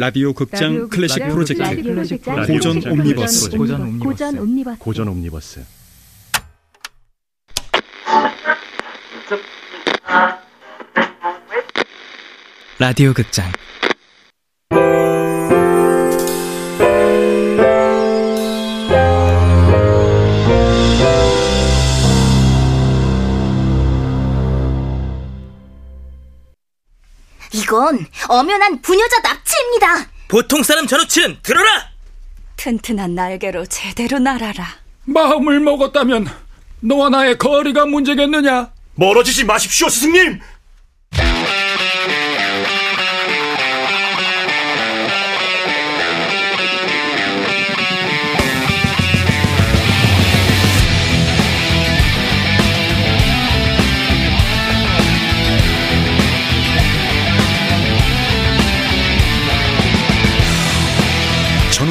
라디오 극장 클래식 프로젝트. 고전 옴니버스. 고전 옴니버스. 고전 옴니버스. 라디오 극장. 이건 엄연한 부녀자 납 치입니다. 보통 사람 전우치는 들어라! 튼튼한 날개로 제대로 날아라. 마음을 먹었다면 너와 나의 거리가 문제겠느냐? 멀어지지 마십시오 스승님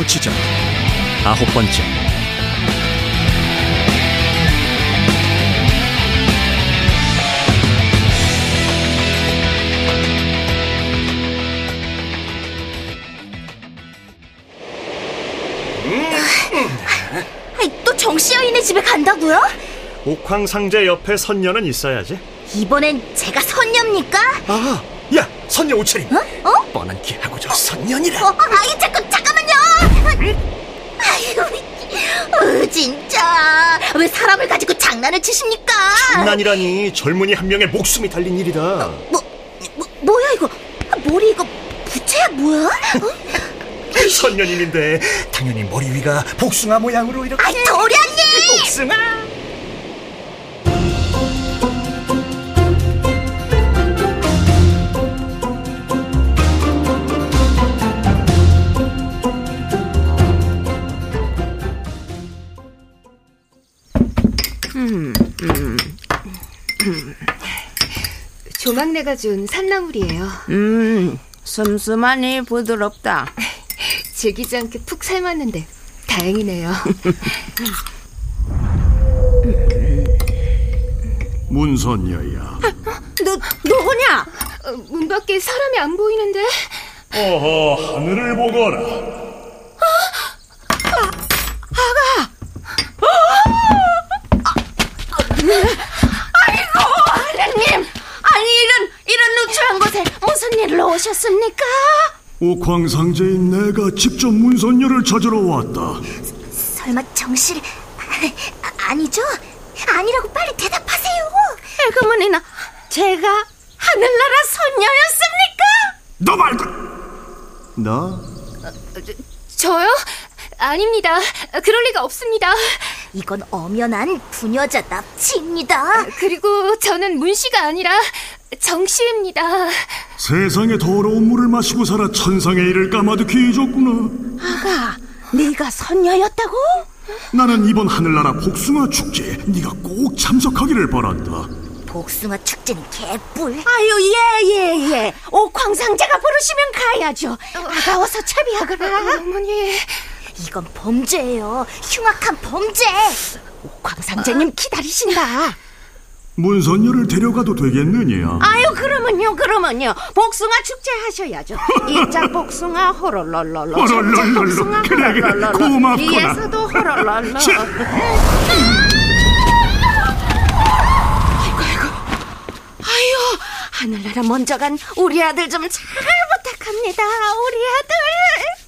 전우치전 아홉 번째 아이, 또 정씨 여인의 집에 간다고요? 옥황 상제 옆에 선녀는 있어야지 이번엔 제가 선녀입니까? 아, 야 선녀 옷차림 어? 어? 뻔한 기하고 저 선녀니라 어, 아이 자꾸 잠깐만요. 아유, 어, 진짜 왜 사람을 가지고 장난을 치십니까? 장난이라니 젊은이 한 명의 목숨이 달린 일이다 뭐, 뭐 뭐야 이거? 머리 이거 부채야 뭐야? 어? 선녀님인데 당연히 머리 위가 복숭아 모양으로 이렇게 아이 도련님! 복숭아 조막내가 준 산나물이에요. 음, 슴슴하니 부드럽다. 질기지 않게 푹 삶았는데 다행이네요. 문선녀야 누, 누구냐? 어, 문 밖에 사람이 안 보이는데 어허 하늘을 보거라 하느님! 아니, 이런, 이런 누추한 곳에 오셨습니까? 옥황상제인 내가 직접 문선녀를 찾으러 왔다 설마 정씨를 아, 아니죠? 아니라고 빨리 대답하세요. 그러니나 제가 하늘나라 선녀였습니까? 너 말고 나? 저요? 아닙니다. 그럴 리가 없습니다. 이건 엄연한 부녀자 납치입니다. 그리고 저는 문씨가 아니라 정씨입니다. 세상에 더러운 물을 마시고 살아 천상의 일을 까마득히 잊었구나 아가, 네가 선녀였다고? 나는 이번 하늘나라 복숭아 축제에 네가 꼭 참석하기를 바란다 복숭아 축제는 개뿔. 아유, 예, 예, 예. 옥황상제가 부르시면 가야죠. 아가, 어서 채비하거라. 어머니, 이건 범죄예요. 흉악한 범죄. 옥황상제님 기다리신다. 문선녀를 데려가도 되겠느냐 아유, 그러면요, 그러면요. 복숭아 축제 하셔야죠. 이자 복숭아. 호롤롤롤로. 저자 복숭아 그래, 그래. 고맙구나. 뒤에서도 호롤롤로. 치. 아유, 하늘나라 먼저 간 우리 아들 좀 잘 부탁합니다. 우리 아들.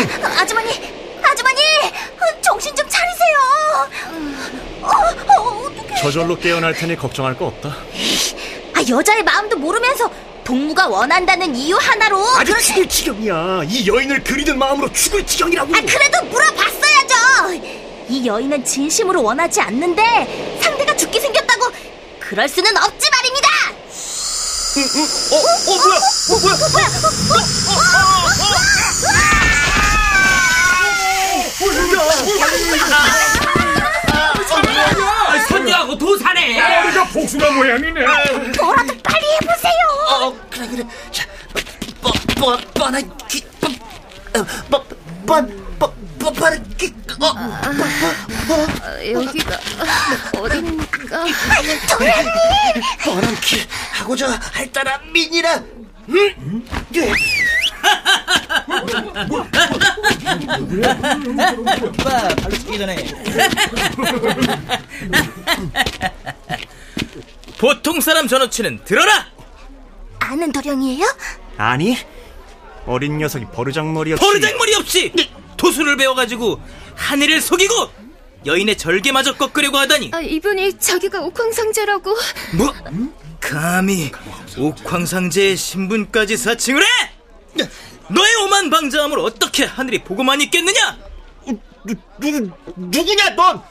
아주머니, 아주머니, 어, 정신 좀 차리세요. 어, 어, 어떡해. 저절로 깨어날 테니 걱정할 거 없다 아, 여자의 마음도 모르면서 동무가 원한다는 이유 하나로. 아주 그렇게- 죽을 지경이야 이 여인을 그리는 마음으로 죽을 지경이라고 아, 그래도 물어봤어야죠. 이 여인은 진심으로 원하지 않는데 상대가 죽게 생겼다고 그럴 수는 없지 말입니다. 어, 어 뭐야 어 뭐야 선녀하고 도사네! 머리가 복숭아 모양이네. 뭐라도 빨리 해보세요. 어, 그래, 그래. 자, 뻔, 뻔, 뻔한 기, 뻔, 어, 뻔, 뻔, 뻔, 뻔, 뻔한 기, 어, 여기가 어딘가. 뻔한 기 하고자 할 따라 민이라. 응? 예. 오빠 발로 쓰기 전에. 보통 사람 전어치는 들어라! 아는 도령이에요? 아니 어린 녀석이 버르장머리 없이 버르장머리 없이 도수를 배워가지고 하늘을 속이고 여인의 절개마저 꺾으려고 하다니. 아, 이분이 자기가 옥황상제라고. 뭐? 감히 옥황상제의 신분까지 사칭을 해 너의 오만 방자함을 어떻게 하늘이 보고만 있겠느냐? 누, 누구냐 넌?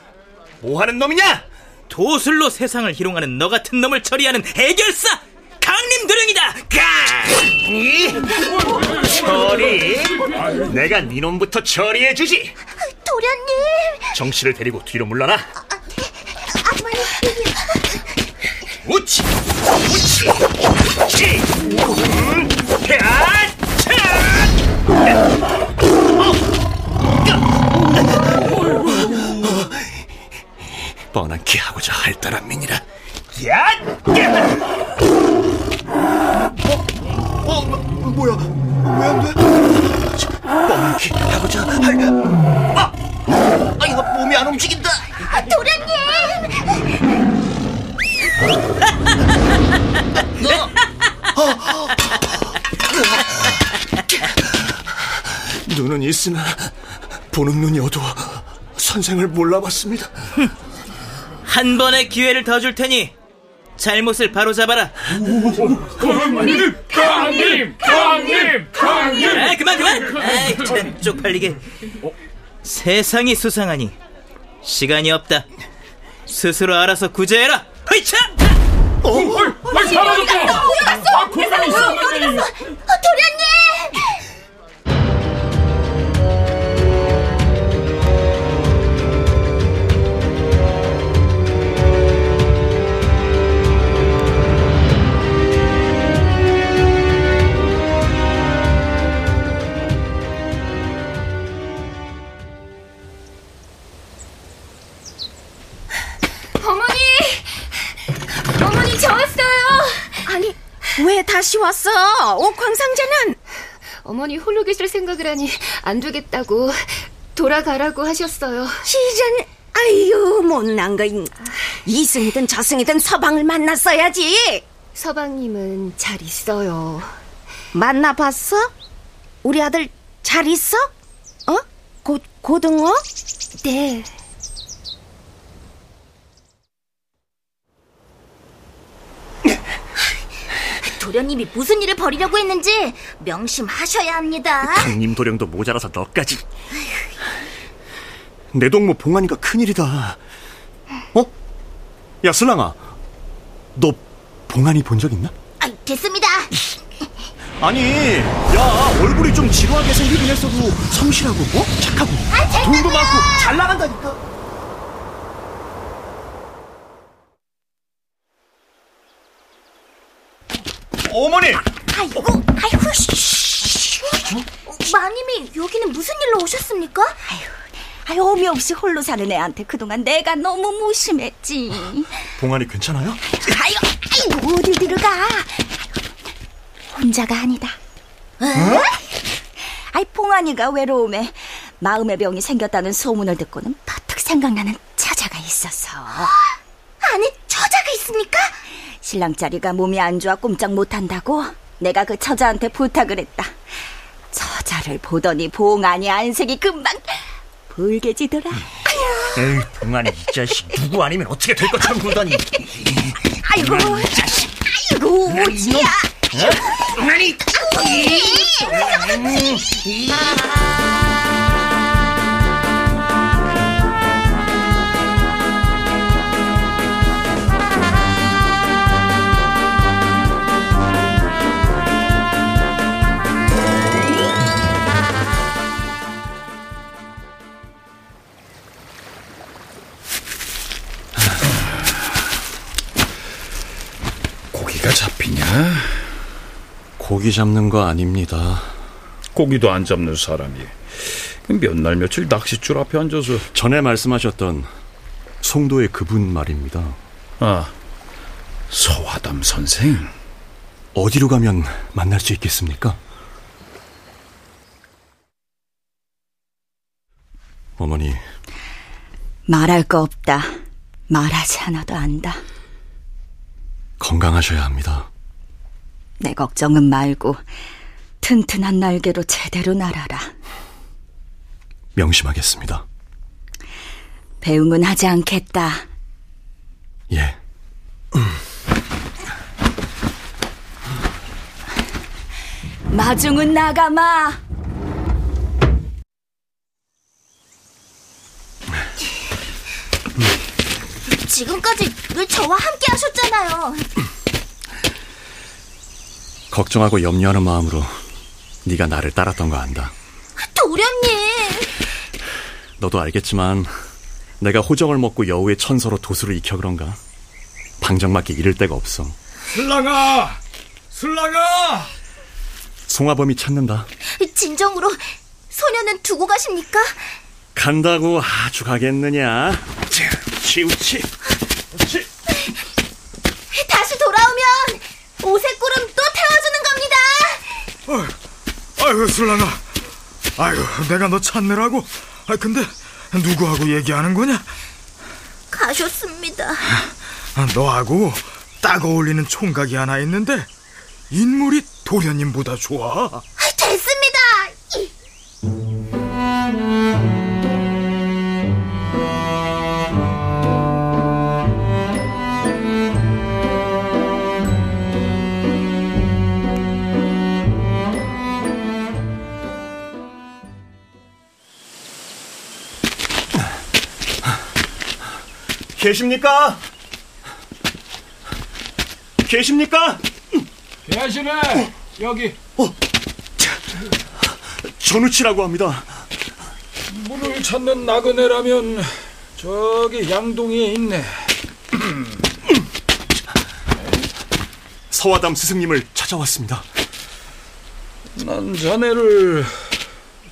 뭐하는 놈이냐? 도술로 세상을 희롱하는 너 같은 놈을 처리하는 해결사 강림도령이다! 처리? 내가 네 놈부터 처리해주지. 도련님. 정씨를 데리고 뒤로 물러나. 우치 우치 우치. 음, 야, 차! 뻔한 키 하고자 할 따라 민이라 야! 어, 뭐야? 왜 안 돼? 뻔한 키 하고자 할 아, 아, 이거 몸이 안 움직인다. 눈은 있으나 보는 눈이 어두워 선생을 몰라봤습니다. 한 번의 기회를 더 줄 테니 잘못을 바로 잡아라 강님, 강님, 강님, 강님. 아 그만 그만 아이 참 쪽팔리게 세상이 수상하니 시간이 없다 스스로 알아서 구제해라 허이차 아, 사라졌다. 아, 고만 있었는데. 도련님. 어머니 홀로 계실 생각을 하니 안 되겠다고 돌아가라고 하셨어요. 시전, 아유, 못난 거인가. 이승이든 저승이든 서방을 만났어야지. 서방님은 잘 있어요. 만나봤어? 우리 아들 잘 있어? 어? 고, 고등어? 네. 도련님이 무슨 일을 벌이려고 했는지 명심하셔야 합니다. 강림 도령도 모자라서 너까지. 내 동무 봉환이가 큰일이다. 어? 야 슬랑아, 너 봉환이 본 적 있나? 아, 됐습니다. 아니, 야 얼굴이 좀 지루하게 생기긴 했어도 성실하고 어? 착하고 돈도 많고 잘 나간다니까. 어머니, 아이고, 아이고, 씨. 마님이 여기는 무슨 일로 오셨습니까? 아유, 오미 없이 홀로 사는 애한테 그동안 내가 너무 무심했지. 봉환이 괜찮아요? 아유, 아이고, 어딜 들어가. 혼자가 아니다. 아이, 봉환이가 외로움에 마음의 병이 생겼다는 소문을 듣고는 퍼뜩 생각나는 처자가 있어서. 안에 처자가 있습니까? 신랑짜리가 몸이 안 좋아 꼼짝 못한다고? 내가 그 처자한테 부탁을 했다. 처자를 보더니 봉안이 안색이 금방 붉게지더라. 에이, 봉환이 이 자식. 누구 아니면 어떻게 될 것처럼 굴더니. 아이고, 아이고, 오지야. 잡히냐? 고기 잡는 거 아닙니다. 고기도 안 잡는 사람이 몇 날 며칠 낚싯줄 앞에 앉아서 전에 말씀하셨던 송도의 그분 말입니다. 아 서화담 선생 어디로 가면 만날 수 있겠습니까? 어머니, 말할 거 없다. 말하지 않아도 안다. 건강하셔야 합니다. 내 걱정은 말고 튼튼한 날개로 제대로 날아라. 명심하겠습니다. 배웅은 하지 않겠다. 예. 마중은 나가마. 지금까지 늘 저와 함께 하셨잖아요. 걱정하고 염려하는 마음으로 네가 나를 따랐던 거 안다. 도련님. 너도 알겠지만 내가 호정을 먹고 여우의 천서로 도수를 익혀 그런가? 방정맞게 이를 데가 없어. 슬랑아 슬랑아 송화범이 찾는다. 진정으로 소녀는 두고 가십니까? 간다고 아주 가겠느냐? 치우치. 다시 돌아오면 오색 구름 또 태워주는 겁니다. 아유, 슬랑아. 아유, 내가 너 찾느라고. 아, 근데 누구하고 얘기하는 거냐? 가셨습니다. 아, 너하고 딱 어울리는 총각이 하나 있는데 인물이 도련님보다 좋아. 계십니까? 계십니까? 계시네 여기 전우치라고 합니다. 물을 찾는 나그네라면 저기 양동이에 있네 서화담 스승님을 찾아왔습니다. 난 자네를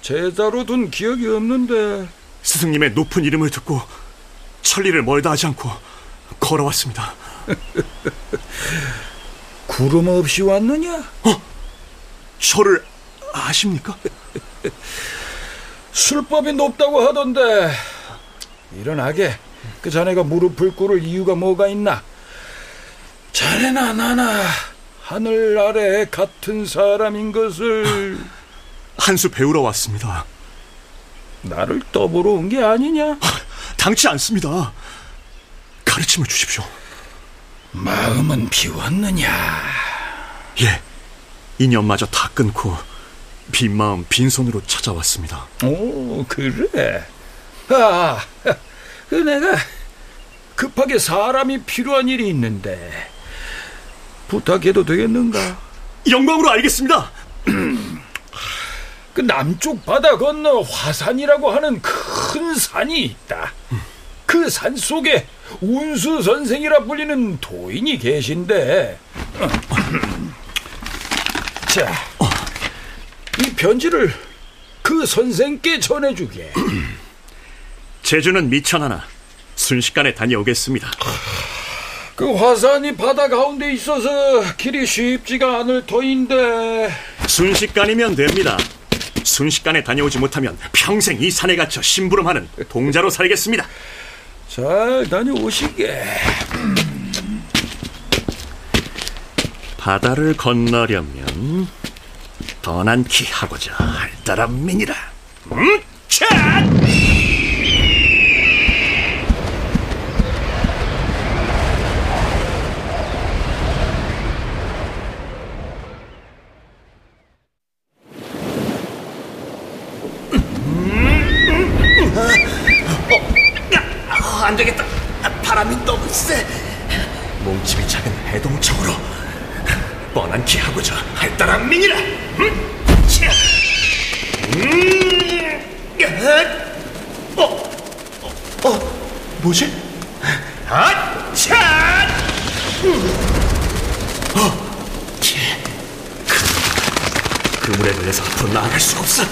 제자로 둔 기억이 없는데 스승님의 높은 이름을 듣고 천리를 멀다 하지 않고 걸어왔습니다. 구름 없이 왔느냐? 저를 아십니까? 술법이 높다고 하던데 일어나게 그 자네가 무릎을 꿇을 이유가 뭐가 있나? 자네나 나나 하늘 아래 같은 사람인 것을 한 수 배우러 왔습니다. 나를 떠보러 온 게 아니냐? 당치 않습니다. 가르침을 주십시오. 마음은 비웠느냐? 예, 인연마저 다 끊고 빈 마음 빈손으로 찾아왔습니다. 오, 그래. 아, 그 내가 급하게 사람이 필요한 일이 있는데 부탁해도 되겠는가? 영광으로 알겠습니다. 그 남쪽 바다 건너 화산이라고 하는 큰 산이 있다. 그 산 속에 운수 선생이라 불리는 도인이 계신데. 자, 이 편지를 그 선생께 전해주게. 제주는 미천하나 순식간에 다녀오겠습니다. 그 화산이 바다 가운데 있어서 길이 쉽지가 않을 터인데. 순식간이면 됩니다. 순식간에 다녀오지 못하면 평생 이 산에 갇혀 심부름하는 동자로 살겠습니다. 잘 다녀오시게. 바다를 건너려면 떠난키 하고자 할 따름이니라. 음, 차! 어, 뭐지? 헛샷! 어, 예. 그, 그물에 걸려서 앞으로 나아갈 수 없어.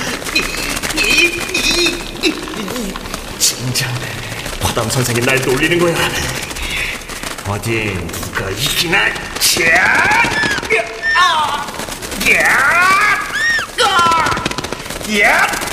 진장, 화담 선생이 날 놀리는 거야. 어디 누가 이기나? 야! 야! 야! 야!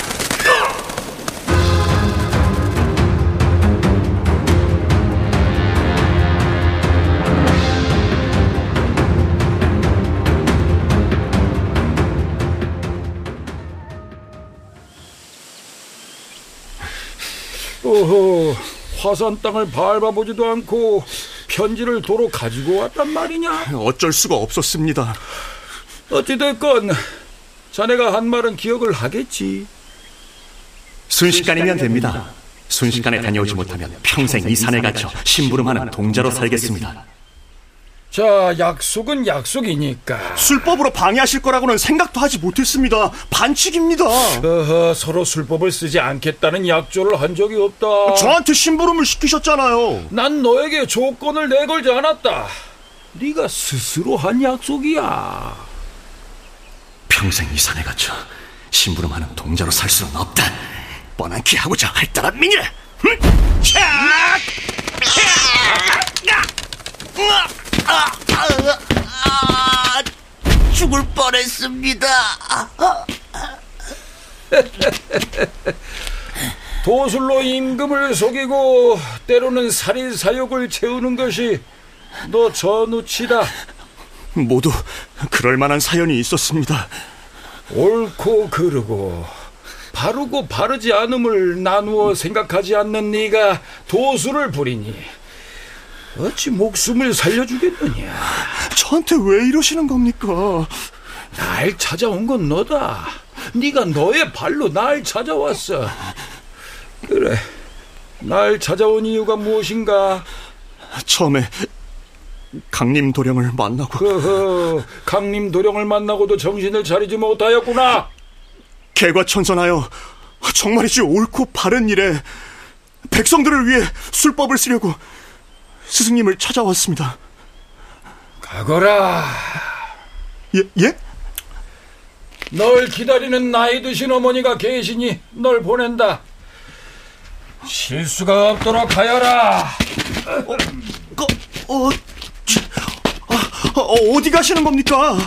오호, 화산 땅을 밟아보지도 않고 편지를 도로 가지고 왔단 말이냐? 어쩔 수가 없었습니다. 어찌됐건 자네가 한 말은 기억을 하겠지. 순식간이면 됩니다. 순식간에 다녀오지 못하면 평생 이 산에 갇혀 심부름하는 동자로 살겠습니다. 자, 약속은 약속이니까. 술법으로 방해하실 거라고는 생각도 하지 못했습니다. 반칙입니다. 어허, 서로 술법을 쓰지 않겠다는 약조를 한 적이 없다. 저한테 심부름을 시키셨잖아요. 난 너에게 조건을 내걸지 않았다. 네가 스스로 한 약속이야. 평생 이 산에 갇혀 심부름하는 동자로 살 수는 없다. 뻔한 키 하고자 할따란 미니라. 차! 아, 아, 아, 죽을 뻔했습니다. 도술로 임금을 속이고 때로는 살인 사욕을 채우는 것이 너 전우치다. 모두 그럴 만한 사연이 있었습니다. 옳고 그르고 바르고 바르지 않음을 나누어 생각하지 않는 네가 도술을 부리니 어찌 목숨을 살려주겠느냐? 저한테 왜 이러시는 겁니까? 날 찾아온 건 너다. 네가 너의 발로 날 찾아왔어. 그래. 날 찾아온 이유가 무엇인가? 처음에 강림 도령을 만나고 허허, 강림 도령을 만나고도 정신을 차리지 못하였구나. 개과천선하여 정말이지 옳고 바른 일에 백성들을 위해 술법을 쓰려고 스승님을 찾아왔습니다. 가거라. 예? 예? 널 기다리는 나이 드신 어머니가 계시니 널 보낸다. 실수가 없도록 하여라. 어, 어, 어, 어디 가시는 겁니까?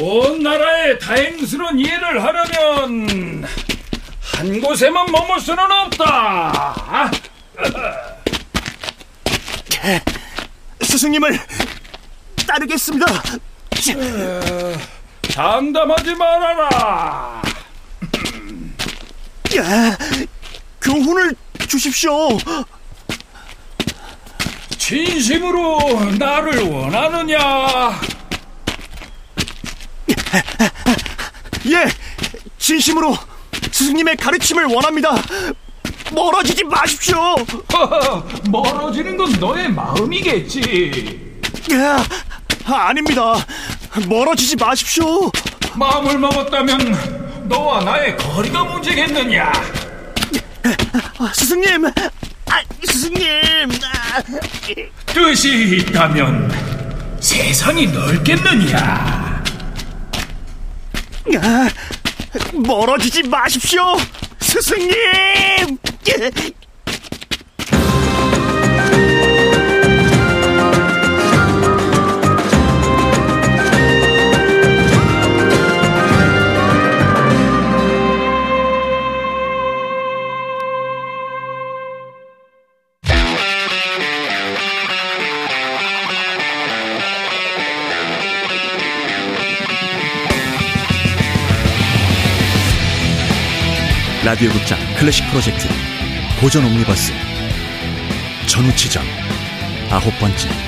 온 나라의 다행스러운 일을 하려면 한 곳에만 머물 수는 없다. 스승님을 따르겠습니다. 장담하지 말아라. 교훈을 주십시오. 진심으로 나를 원하느냐? 예, 진심으로 스승님의 가르침을 원합니다. 멀어지지 마십시오. 멀어지는 건 너의 마음이겠지. 아, 아닙니다. 멀어지지 마십시오. 마음을 먹었다면 너와 나의 거리가 문제겠느냐? 스승님, 아, 스승님. 아. 뜻이 있다면 세상이 넓겠느냐? 아, 멀어지지 마십시오, 스승님. 라디오 극장 클래식 프로젝트 고전 옴니버스. 전우치전 아홉 번째